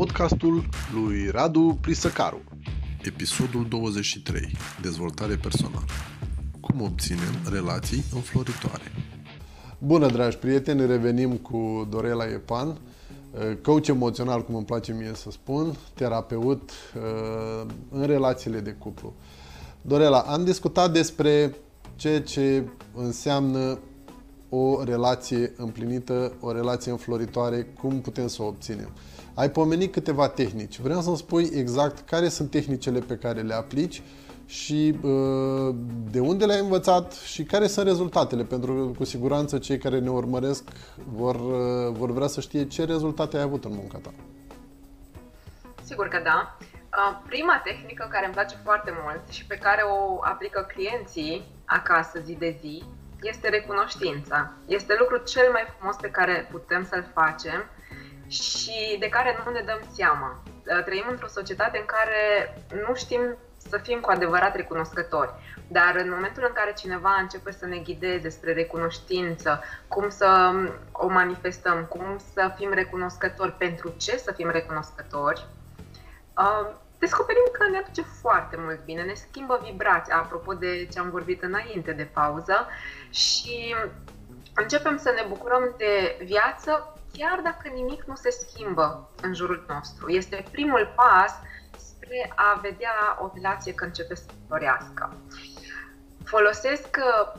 podcastul lui Radu Prisăcaru. Episodul 23. Dezvoltare personală. Cum obținem relații înfloritoare? Bună, dragi prieteni, revenim cu Dorela Epan, coach emoțional, cum îmi place mie să spun, terapeut uh, în relațiile de cuplu. Dorela, am discutat despre ceea ce înseamnă o relație împlinită, o relație înfloritoare, cum putem să o obținem. Ai pomenit câteva tehnici. Vreau să-mi spui exact care sunt tehnicile pe care le aplici și uh, de unde le-ai învățat și care sunt rezultatele, pentru că cu siguranță cei care ne urmăresc vor, uh, vor vrea să știe ce rezultate ai avut în munca ta. Sigur că da. Uh, prima tehnică care îmi place foarte mult și pe care o aplică clienții acasă zi de zi este recunoștința. Este lucrul cel mai frumos pe care putem să-l facem și de care nu ne dăm seama. Uh, trăim într-o societate în care nu știm să fim cu adevărat recunoscători. Dar în momentul în care cineva începe să ne ghideze spre recunoștință, cum să o manifestăm, cum să fim recunoscători, pentru ce să fim recunoscători, uh, descoperim că ne aduce foarte mult bine, ne schimbă vibrația, apropo de ce am vorbit înainte de pauză, și începem să ne bucurăm de viață chiar dacă nimic nu se schimbă în jurul nostru. Este primul pas spre a vedea o relație că începe să florească. Folosesc,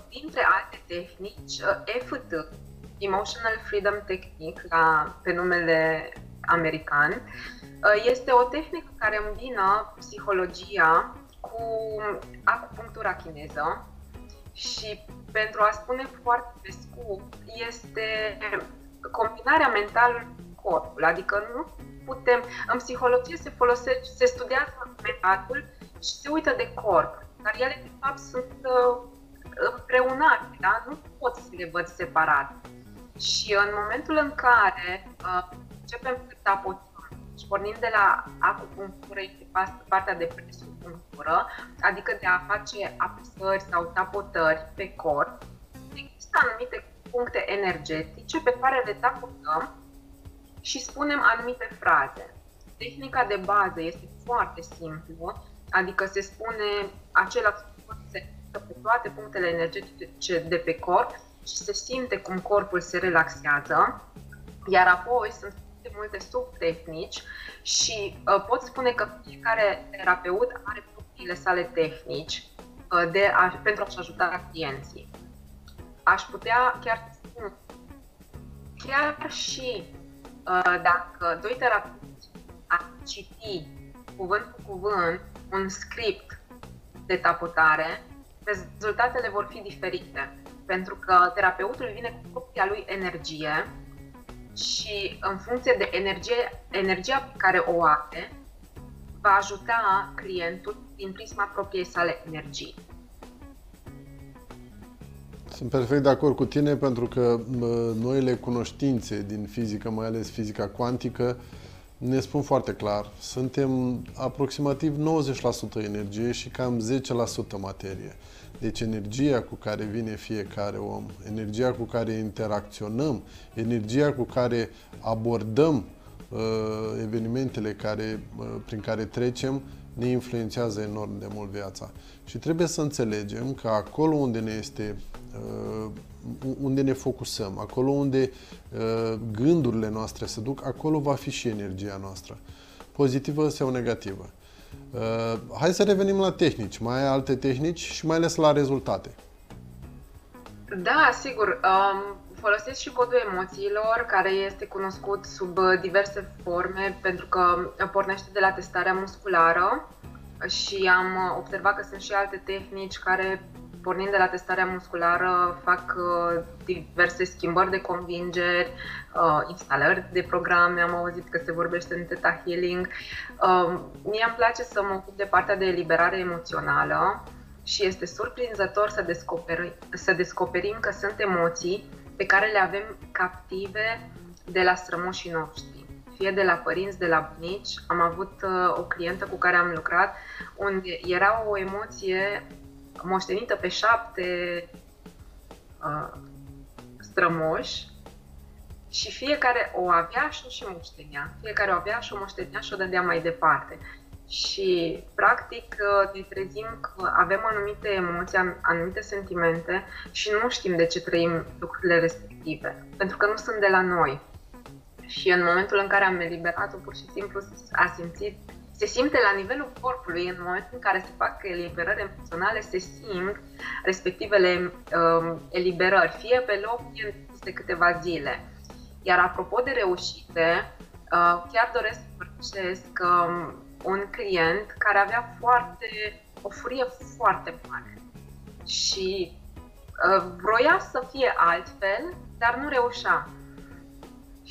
dintre alte tehnici, EFT, Emotional Freedom Technique, la, pe numele american. Este o tehnică care îmbină psihologia cu acupunctura chineză și pentru a spune foarte pe scurt, este combinarea mentalului cu corpul, adică nu putem, în psihologie se folosește, se studiază mentalul și se uită de corp, dar ele de fapt sunt uh, împreunate, da? nu pot să le văd separat. Și în momentul în care uh, începem să tapotăm și pornim de la acupunctură, partea de presupunctură, adică de a face apăsări sau tapotări pe corp, există anumite puncte energetice pe care le taputăm și spunem anumite fraze. Tehnica de bază este foarte simplă, adică se spune același se pe toate punctele energetice de pe corp și se simte cum corpul se relaxează, iar apoi sunt foarte multe subtehnici și uh, pot spune că fiecare terapeut are propriile sale tehnici uh, de a, pentru a-și ajuta clienții aș putea chiar să spun, chiar și uh, dacă doi terapeuți ar citi cuvânt cu cuvânt un script de tapotare, rezultatele vor fi diferite. Pentru că terapeutul vine cu propria lui energie și în funcție de energie, energia pe care o are, va ajuta clientul din prisma propriei sale energii. Sunt perfect de acord cu tine pentru că noile cunoștințe din fizică, mai ales fizica cuantică, ne spun foarte clar, suntem aproximativ 90% energie și cam 10% materie. Deci energia cu care vine fiecare om, energia cu care interacționăm, energia cu care abordăm uh, evenimentele care, uh, prin care trecem, ne influențează enorm de mult viața. Și trebuie să înțelegem că acolo unde ne este uh, unde ne focusăm, acolo unde uh, gândurile noastre se duc, acolo va fi și energia noastră, pozitivă sau negativă. Uh, hai să revenim la tehnici. Mai ai alte tehnici și mai ales la rezultate. Da, sigur. Um, folosesc și codul emoțiilor, care este cunoscut sub diverse forme, pentru că pornește de la testarea musculară și am observat că sunt și alte tehnici care, pornind de la testarea musculară, fac uh, diverse schimbări de convingeri, uh, instalări de programe, am auzit că se vorbește în Theta Healing. Uh, mie îmi place să mă ocup de partea de eliberare emoțională și este surprinzător să, descoperi, să descoperim că sunt emoții pe care le avem captive de la strămoșii noștri, fie de la părinți, de la bunici. Am avut uh, o clientă cu care am lucrat unde era o emoție moștenită pe șapte uh, strămoși Și fiecare o avea și o și moștenea. Fiecare o avea și o moștenea și o dădea mai departe. Și, practic, ne trezim că avem anumite emoții, anumite sentimente și nu știm de ce trăim lucrurile respective. Pentru că nu sunt de la noi. Și în momentul în care am eliberat-o, pur și simplu a simțit se simte la nivelul corpului, în momentul în care se fac eliberări emoționale, se simt respectivele um, eliberări, fie pe loc, fie peste câteva zile. Iar apropo de reușite, uh, chiar doresc să părțesc um, un client care avea foarte, o furie foarte mare și uh, vroia să fie altfel, dar nu reușea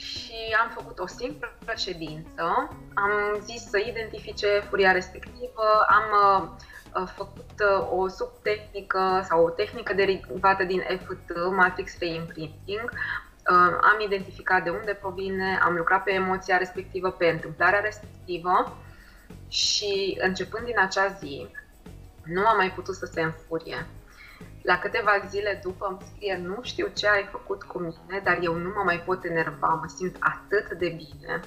și am făcut o simplă ședință, am zis să identifice furia respectivă, am uh, făcut uh, o subtehnică sau o tehnică derivată din EFT, Matrix Reimprinting, uh, am identificat de unde provine, am lucrat pe emoția respectivă, pe întâmplarea respectivă. Și începând din acea zi, nu am mai putut să se înfurie. La câteva zile după îmi scrie, nu știu ce ai făcut cu mine, dar eu nu mă mai pot enerva, mă simt atât de bine,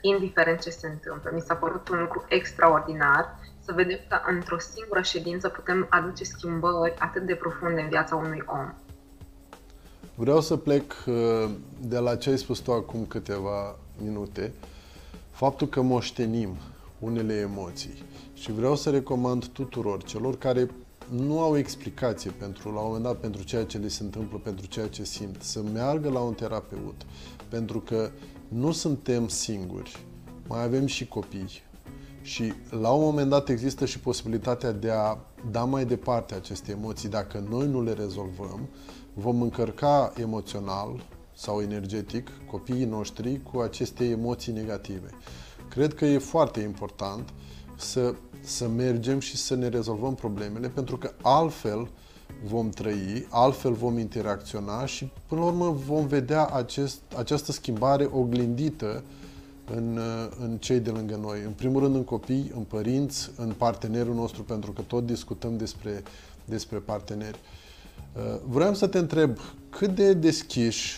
indiferent ce se întâmplă. Mi s-a părut un lucru extraordinar să vedem că într-o singură ședință putem aduce schimbări atât de profunde în viața unui om. Vreau să plec uh, de la ce ai spus tu acum câteva minute, faptul că moștenim unele emoții. Și vreau să recomand tuturor celor care nu au explicație pentru, la un moment dat pentru ceea ce le se întâmplă, pentru ceea ce simt, să meargă la un terapeut, pentru că nu suntem singuri, mai avem și copii. Și la un moment dat există și posibilitatea de a da mai departe aceste emoții. Dacă noi nu le rezolvăm, vom încărca emoțional sau energetic copiii noștri cu aceste emoții negative. Cred că e foarte important să să mergem și să ne rezolvăm problemele, pentru că altfel vom trăi, altfel vom interacționa și până la urmă vom vedea acest, această schimbare oglindită în, în cei de lângă noi. În primul rând în copii, în părinți, în partenerul nostru, pentru că tot discutăm despre, despre parteneri. Uh, vreau să te întreb, cât de deschiși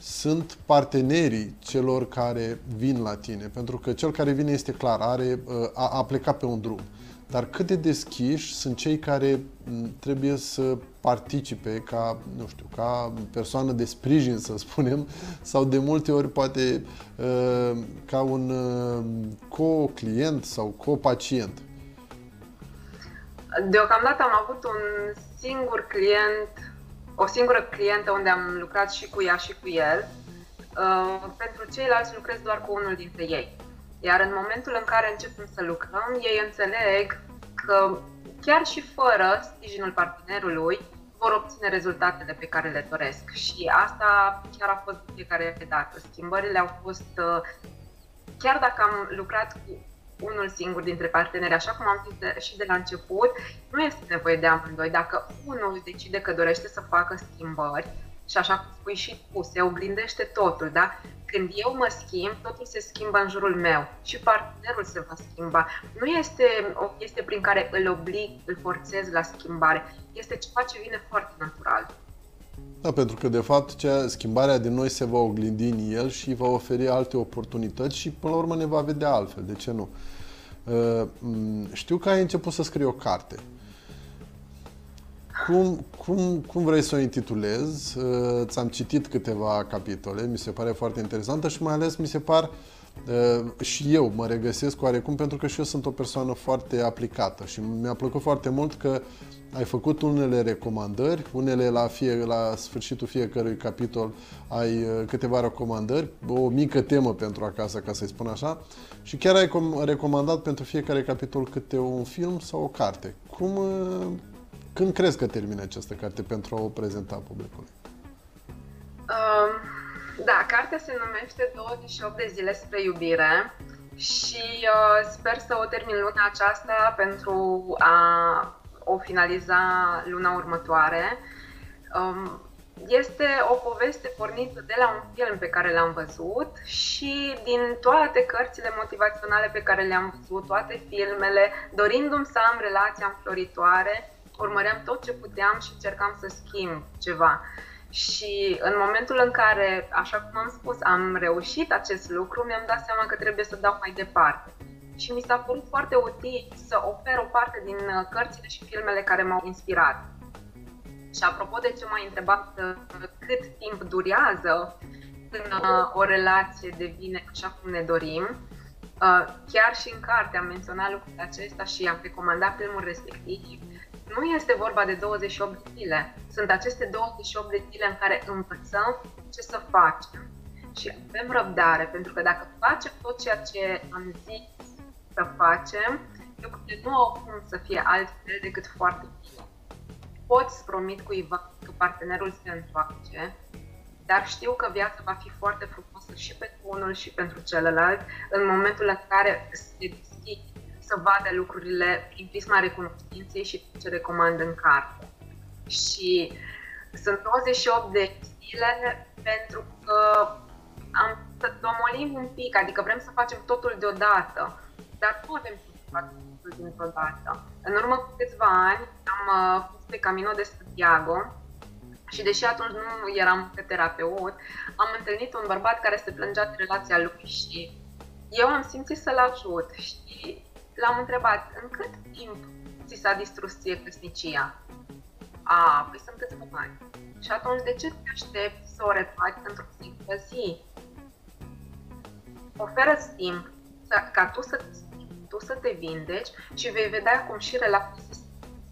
sunt partenerii celor care vin la tine. Pentru că cel care vine este clar, are, uh, a, a plecat pe un drum. Dar cât de deschiși sunt cei care trebuie să participe ca, nu știu, ca persoană de sprijin, să spunem, sau de multe ori poate uh, ca un uh, co-client sau co-pacient? Deocamdată am avut un singur client o singură clientă unde am lucrat și cu ea și cu el. Uh, pentru ceilalți lucrez doar cu unul dintre ei. Iar în momentul în care începem să lucrăm, ei înțeleg că chiar și fără sprijinul partenerului, vor obține rezultatele pe care le doresc. Și asta chiar a fost de fiecare dată. Schimbările au fost, uh, chiar dacă am lucrat cu unul singur dintre parteneri, așa cum am zis de, și de la început, nu este nevoie de amândoi. Dacă unul decide că dorește să facă schimbări, și așa cum spui și tu, se oglindește totul, da? Când eu mă schimb, totul se schimbă în jurul meu și partenerul se va schimba. Nu este o chestie prin care îl oblig, îl forțez la schimbare. Este ceva ce vine foarte natural. Da, pentru că de fapt cea, schimbarea din noi se va oglindi în el și va oferi alte oportunități și până la urmă ne va vedea altfel, de ce nu? Uh, știu că ai început să scrii o carte. Cum, cum, cum vrei să o intitulezi? Uh, ți-am citit câteva capitole, mi se pare foarte interesantă și mai ales mi se par uh, și eu mă regăsesc oarecum pentru că și eu sunt o persoană foarte aplicată și mi-a plăcut foarte mult că ai făcut unele recomandări, unele la, fie, la sfârșitul fiecărui capitol ai uh, câteva recomandări, o mică temă pentru acasă, ca să-i spun așa, și chiar ai recomandat pentru fiecare capitol câte un film sau o carte. Cum, uh, când crezi că termine această carte pentru a o prezenta publicului? Um, da, cartea se numește 28 de zile spre iubire și uh, sper să o termin luna aceasta pentru a o finaliza luna următoare. Um, este o poveste pornită de la un film pe care l-am văzut și din toate cărțile motivaționale pe care le-am văzut, toate filmele, dorindu-mi să am relația înfloritoare, urmăream tot ce puteam și încercam să schimb ceva. Și în momentul în care, așa cum am spus, am reușit acest lucru, mi-am dat seama că trebuie să dau mai departe. Și mi s-a părut foarte util să ofer o parte din uh, cărțile și filmele care m-au inspirat. Și apropo de ce m-ai întrebat uh, cât timp durează până o relație devine așa cum ne dorim, uh, chiar și în carte am menționat lucrul acesta și am recomandat filmul respectiv, nu este vorba de 28 de zile. Sunt aceste 28 de zile în care învățăm ce să facem și avem răbdare, pentru că dacă facem tot ceea ce am zis să facem, lucrurile nu au cum să fie altfel decât foarte bine. Pot să promit cuiva că partenerul se întoarce, dar știu că viața va fi foarte frumoasă și pentru unul și pentru celălalt în momentul în care se deschid să vadă lucrurile prin prisma recunoștinței și ce recomand în carte. Și sunt 28 de zile pentru că am să domolim un pic, adică vrem să facem totul deodată, dar nu avem să facem totul dintr-o dată. În urmă cu câțiva ani am uh, fost pe Camino de Santiago și deși atunci nu eram pe terapeut, am întâlnit un bărbat care se plângea de relația lui și eu am simțit să-l ajut și l-am întrebat, în cât timp ți s-a distrus ție căsnicia? A, păi sunt câțiva ani. Și atunci, de ce te aștepți să o refaci într-o singură zi? Oferă timp să, ca tu să, tu să te vindeci și vei vedea cum și relația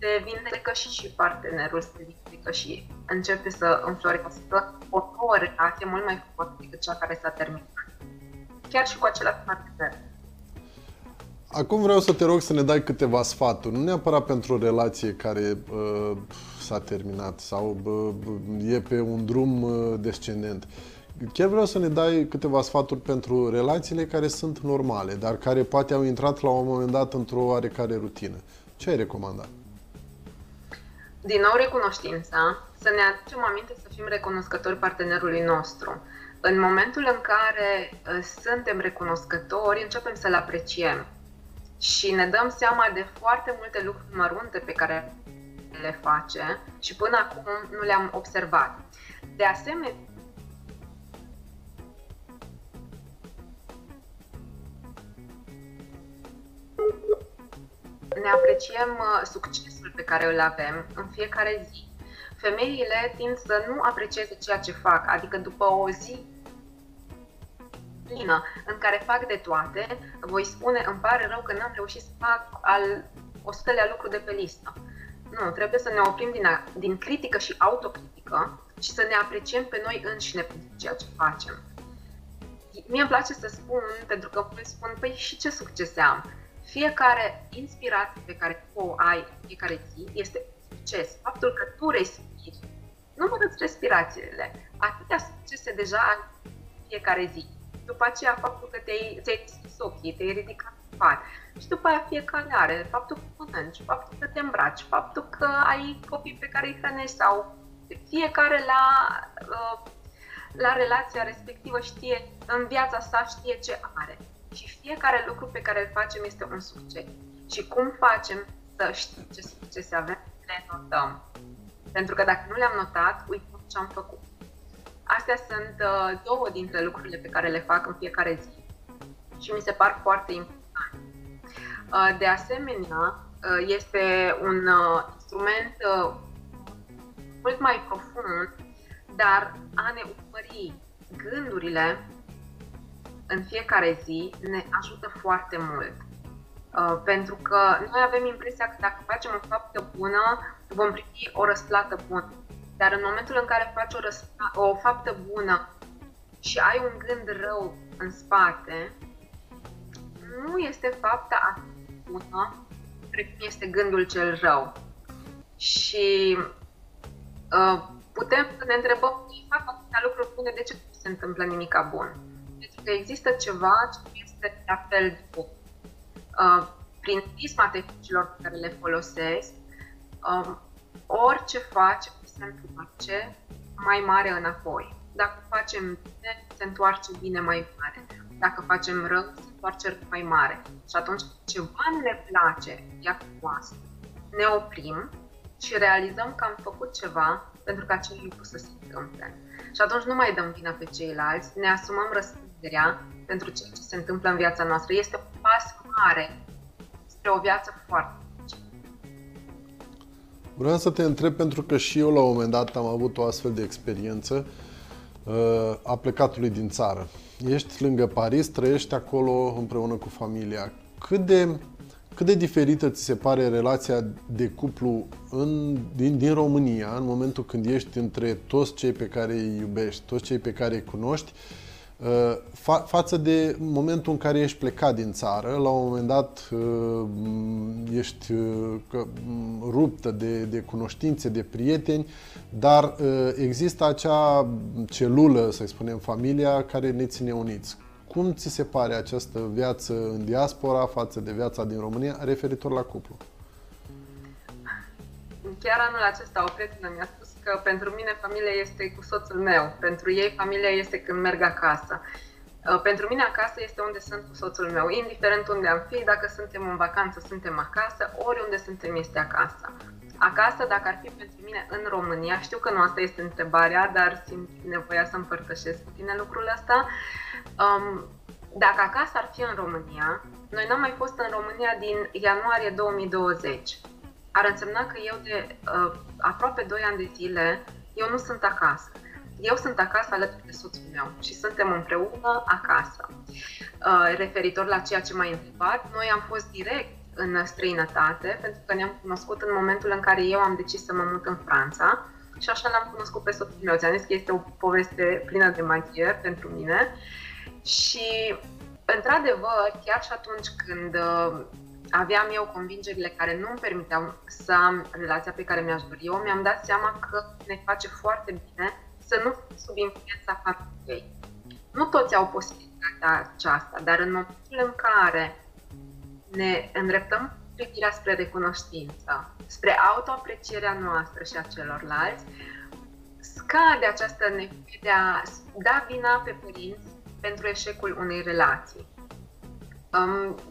se vindecă și, și partenerul se vindecă și începe să înflorească o nouă relație mult mai frumoasă decât cea care s-a terminat. Chiar și cu același partener. Acum vreau să te rog să ne dai câteva sfaturi, nu neapărat pentru o relație care uh, s-a terminat sau uh, e pe un drum uh, descendent. Chiar vreau să ne dai câteva sfaturi pentru relațiile care sunt normale, dar care poate au intrat la un moment dat într-o oarecare rutină. Ce ai recomandat? Din nou recunoștința, să ne aducem aminte să fim recunoscători partenerului nostru. În momentul în care uh, suntem recunoscători, începem să-l apreciem și ne dăm seama de foarte multe lucruri mărunte pe care le face și până acum nu le-am observat. De asemenea, ne apreciem uh, succesul pe care îl avem în fiecare zi. Femeile tind să nu aprecieze ceea ce fac, adică după o zi plină în care fac de toate, voi spune, îmi pare rău că n-am reușit să fac al 100-lea lucru de pe listă. Nu, trebuie să ne oprim din, a, din critică și autocritică și să ne apreciem pe noi înșine pentru ceea ce facem. Mie îmi place să spun, pentru că îmi spun, păi și ce succese am? Fiecare inspirație pe care o ai fiecare zi este succes. Faptul că tu respiri, nu mă respirațiile, atâtea succese deja ai fiecare zi după aceea faptul că te-ai, ți-ai deschis ochii, te-ai ridicat în pat și după aia fiecare are faptul că mănânci, faptul că te îmbraci, faptul că ai copii pe care îi hrănești sau fiecare la, uh, la relația respectivă știe, în viața sa știe ce are. Și fiecare lucru pe care îl facem este un succes. Și cum facem să știm ce succese avem? Le notăm. Pentru că dacă nu le-am notat, uităm ce am făcut. Astea sunt uh, două dintre lucrurile pe care le fac în fiecare zi și mi se par foarte importante. Uh, de asemenea, uh, este un instrument mult mai profund, dar a ne urmări gândurile în fiecare zi ne ajută foarte mult. pentru că noi avem impresia că dacă facem o faptă bună, vom primi o răsplată bună. Dar în momentul în care faci o, răspa- o faptă bună și ai un gând rău în spate, nu este fapta atât bună precum este gândul cel rău. Și uh, putem să ne întrebăm, fac atâtea lucruri bune, de ce nu se întâmplă nimica bun? Pentru că există ceva ce este la fel de bun. Uh, prin prisma tehnicilor pe care le folosesc, uh, orice faci se întoarce mai mare înapoi. Dacă facem bine, se întoarce bine mai mare. Dacă facem rău, se întoarce rău mai mare. Și atunci ceva nu ne place viața noastră, ne oprim și realizăm că am făcut ceva pentru ca acel lucru să se întâmple. Și atunci nu mai dăm vina pe ceilalți, ne asumăm răspunderea pentru ceea ce se întâmplă în viața noastră. Este un pas mare spre o viață foarte Vreau să te întreb pentru că și eu la un moment dat am avut o astfel de experiență uh, a plecatului din țară. Ești lângă Paris, trăiești acolo împreună cu familia. Cât de, cât de diferită ți se pare relația de cuplu în, din, din România în momentul când ești între toți cei pe care îi iubești, toți cei pe care îi cunoști, Uh, fa- față de momentul în care ești plecat din țară, la un moment dat uh, ești uh, ruptă de, de cunoștințe, de prieteni, dar există acea celulă, să spunem, familia, care ne ține uniți. Cum ți se pare această viață în diaspora față de viața din România referitor la cuplu? Chiar anul acesta o prietenă mi-a spus că pentru mine familia este cu soțul meu, pentru ei familia este când merg acasă. Uh, pentru mine acasă este unde sunt cu soțul meu, indiferent unde am fi, dacă suntem în vacanță, suntem acasă, oriunde suntem este acasă. Acasă, dacă ar fi pentru mine în România, știu că nu asta este întrebarea, dar simt nevoia să împărtășesc cu tine lucrul ăsta. Um, dacă acasă ar fi în România, noi n-am mai fost în România din ianuarie 2020 ar însemna că eu de uh, aproape 2 ani de zile, eu nu sunt acasă. Eu sunt acasă alături de soțul meu și suntem împreună acasă. Uh, referitor la ceea ce m-ai întrebat, noi am fost direct în străinătate pentru că ne-am cunoscut în momentul în care eu am decis să mă mut în Franța și așa l-am cunoscut pe soțul meu. Ți-am zis că este o poveste plină de magie pentru mine și într-adevăr, chiar și atunci când uh, aveam eu convingerile care nu îmi permiteau să am relația pe care mi-aș dori eu, mi-am dat seama că ne face foarte bine să nu fim sub influența familiei. Nu toți au posibilitatea aceasta, dar în momentul în care ne îndreptăm privirea spre recunoștință, spre autoaprecierea noastră și a celorlalți, scade această nevoie de a da vina pe părinți pentru eșecul unei relații.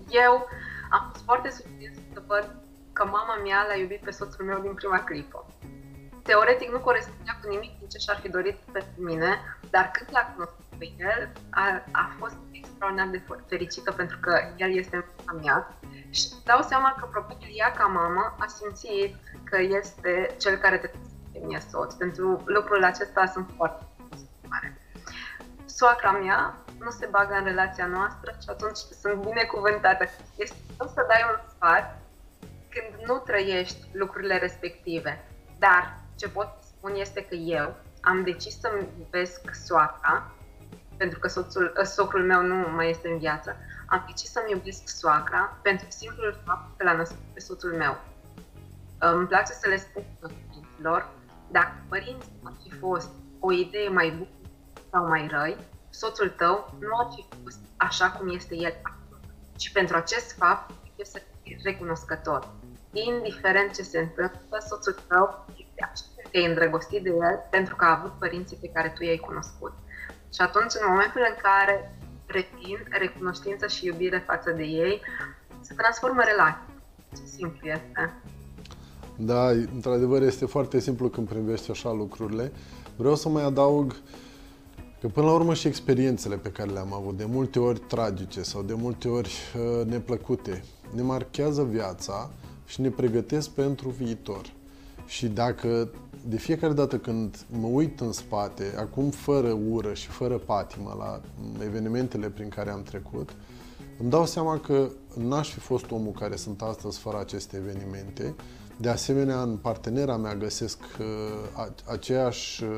Eu am fost foarte surprins să văd că mama mea l-a iubit pe soțul meu din prima clipă. Teoretic nu corespundea cu nimic din ce și-ar fi dorit pentru mine, dar când l-a cunoscut pe el, a, a fost extraordinar de fericită pentru că el este mama mea și dau seama că probabil ea ca mamă a simțit că este cel care te mie soț. Pentru lucrul acesta sunt foarte mare. Soacra mea nu se bagă în relația noastră și atunci sunt binecuvântată. Este să dai un sfat când nu trăiești lucrurile respective. Dar ce pot spun este că eu am decis să-mi iubesc soacra, pentru că soțul, ă, socrul meu nu mai este în viață, am decis să-mi iubesc soacra pentru simplul fapt că l-a născut pe soțul meu. Îmi place să le spun părinților, dacă părinții ar fi fost o idee mai bună sau mai răi, soțul tău nu ar fi fost așa cum este el și pentru acest fapt trebuie să fii recunoscător. Indiferent ce se întâmplă, soțul tău te-ai îndrăgostit de el pentru că a avut părinții pe care tu i-ai cunoscut. Și atunci, în momentul în care retin recunoștință și iubire față de ei, se transformă relația. Ce simplu este. Da, într-adevăr este foarte simplu când privești așa lucrurile. Vreau să mai adaug uh, Că până la urmă și experiențele pe care le-am avut, de multe ori tragice sau de multe ori uh, neplăcute, ne marchează viața și ne pregătesc pentru viitor. Și dacă de fiecare dată când mă uit în spate, acum fără ură și fără patimă la evenimentele prin care am trecut, îmi dau seama că n-aș fi fost omul care sunt astăzi fără aceste evenimente. De asemenea, în partenera mea găsesc uh, aceeași, uh,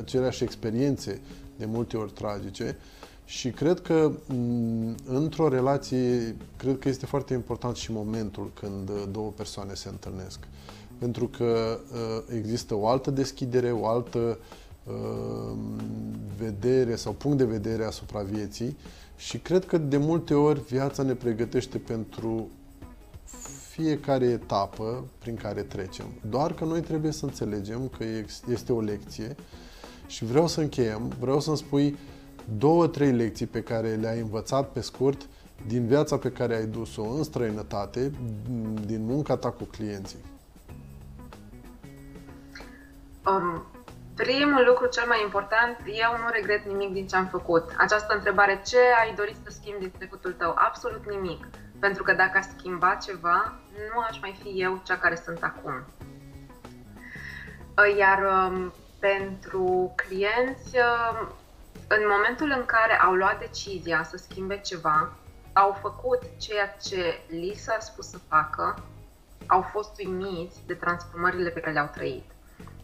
aceleași experiențe de multe ori tragice și cred că într-o relație, cred că este foarte important și momentul când uh, două persoane se întâlnesc. Pentru că uh, există o altă deschidere, o altă uh, vedere sau punct de vedere asupra vieții și cred că de multe ori viața ne pregătește pentru fiecare etapă prin care trecem. Doar că noi trebuie să înțelegem că este o lecție și vreau să încheiem, vreau să-mi spui două, trei lecții pe care le-ai învățat pe scurt din viața pe care ai dus-o în străinătate, din munca ta cu clienții. Um, primul lucru cel mai important, eu nu regret nimic din ce am făcut. Această întrebare, ce ai dorit să schimbi din trecutul tău? Absolut nimic. Pentru că dacă aș schimba ceva, nu aș mai fi eu cea care sunt acum. Uh, iar um, pentru clienți, um, în momentul în care au luat decizia să schimbe ceva, au făcut ceea ce li s-a spus să facă, au fost uimiți de transformările pe care le-au trăit.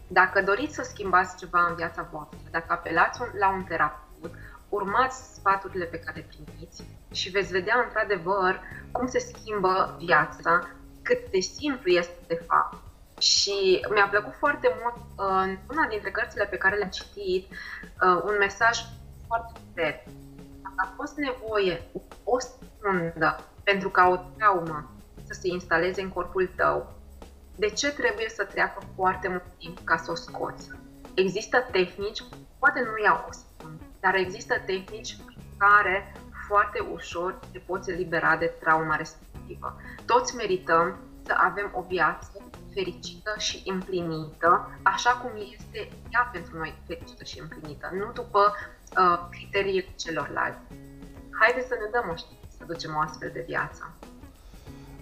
Dacă doriți să schimbați ceva în viața voastră, dacă apelați la un terapeut, urmați sfaturile pe care le primiți și veți vedea într-adevăr cum se schimbă viața, cât de simplu este de fapt. Și mi-a plăcut foarte mult uh, în una dintre cărțile pe care le-am citit uh, un mesaj foarte puternic. Dacă a fost nevoie o secundă pentru ca o traumă să se instaleze în corpul tău, de ce trebuie să treacă foarte mult timp ca să o scoți? Există tehnici, poate nu iau o secundă, dar există tehnici care foarte ușor te poți elibera de trauma respectivă. Toți merităm să avem o viață fericită și împlinită, așa cum este ea pentru noi fericită și împlinită, nu după uh, criteriile celorlalți. Haideți să ne dăm o știință să ducem o astfel de viață.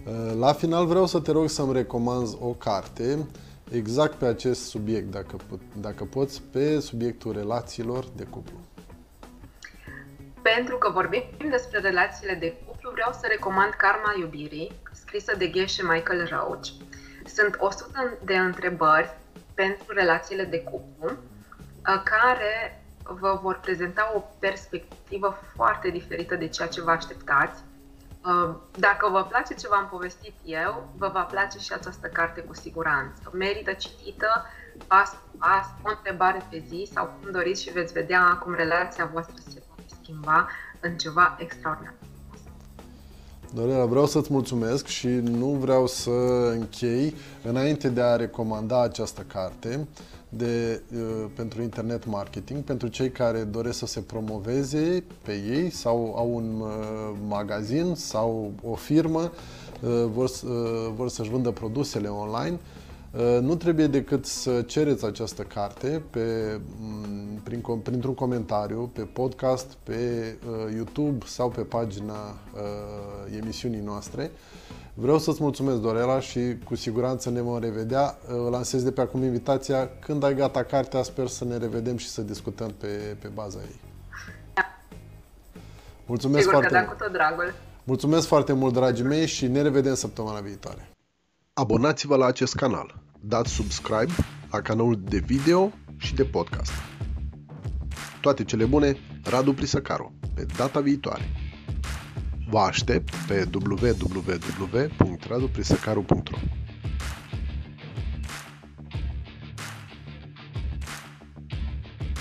Uh, la final vreau să te rog să-mi recomanzi o carte exact pe acest subiect, dacă, dacă poți, pe subiectul relațiilor de cuplu. Pentru că vorbim despre relațiile de cuplu, vreau să recomand Karma Iubirii, scrisă de Ghe și Michael Roach. Sunt 100 de întrebări pentru relațiile de cuplu, uh, care vă vor prezenta o perspectivă foarte diferită de ceea ce vă așteptați. Uh, dacă vă place ce v-am povestit eu, vă va place și această carte cu siguranță. Merită citită pas cu pas, o întrebare pe zi sau cum doriți și veți vedea cum relația voastră se poate schimba în ceva extraordinar. Dorela, vreau să-ți mulțumesc și nu vreau să închei înainte de a recomanda această carte de, uh, pentru internet marketing, pentru cei care doresc să se promoveze pe ei sau au un uh, magazin sau o firmă, uh, vor, uh, vor să-și vândă produsele online. Uh, nu trebuie decât să cereți această carte pe, mm, prin, printr-un comentariu, pe podcast, pe uh, YouTube sau pe pagina uh, emisiunii noastre. Vreau să-ți mulțumesc, Dorela, și cu siguranță ne vom revedea. Lansez de pe acum invitația. Când ai gata cartea, sper să ne revedem și să discutăm pe, pe baza ei. Mulțumesc Sigur foarte că da, mult. cu tot dragul. Mulțumesc foarte mult, dragii mei, și ne revedem săptămâna viitoare. Abonați-vă la acest canal, dați subscribe la canalul de video și de podcast. Toate cele bune, Radu Prisăcaru, pe data viitoare. Vă aștept pe www.raduprisăcaru.ro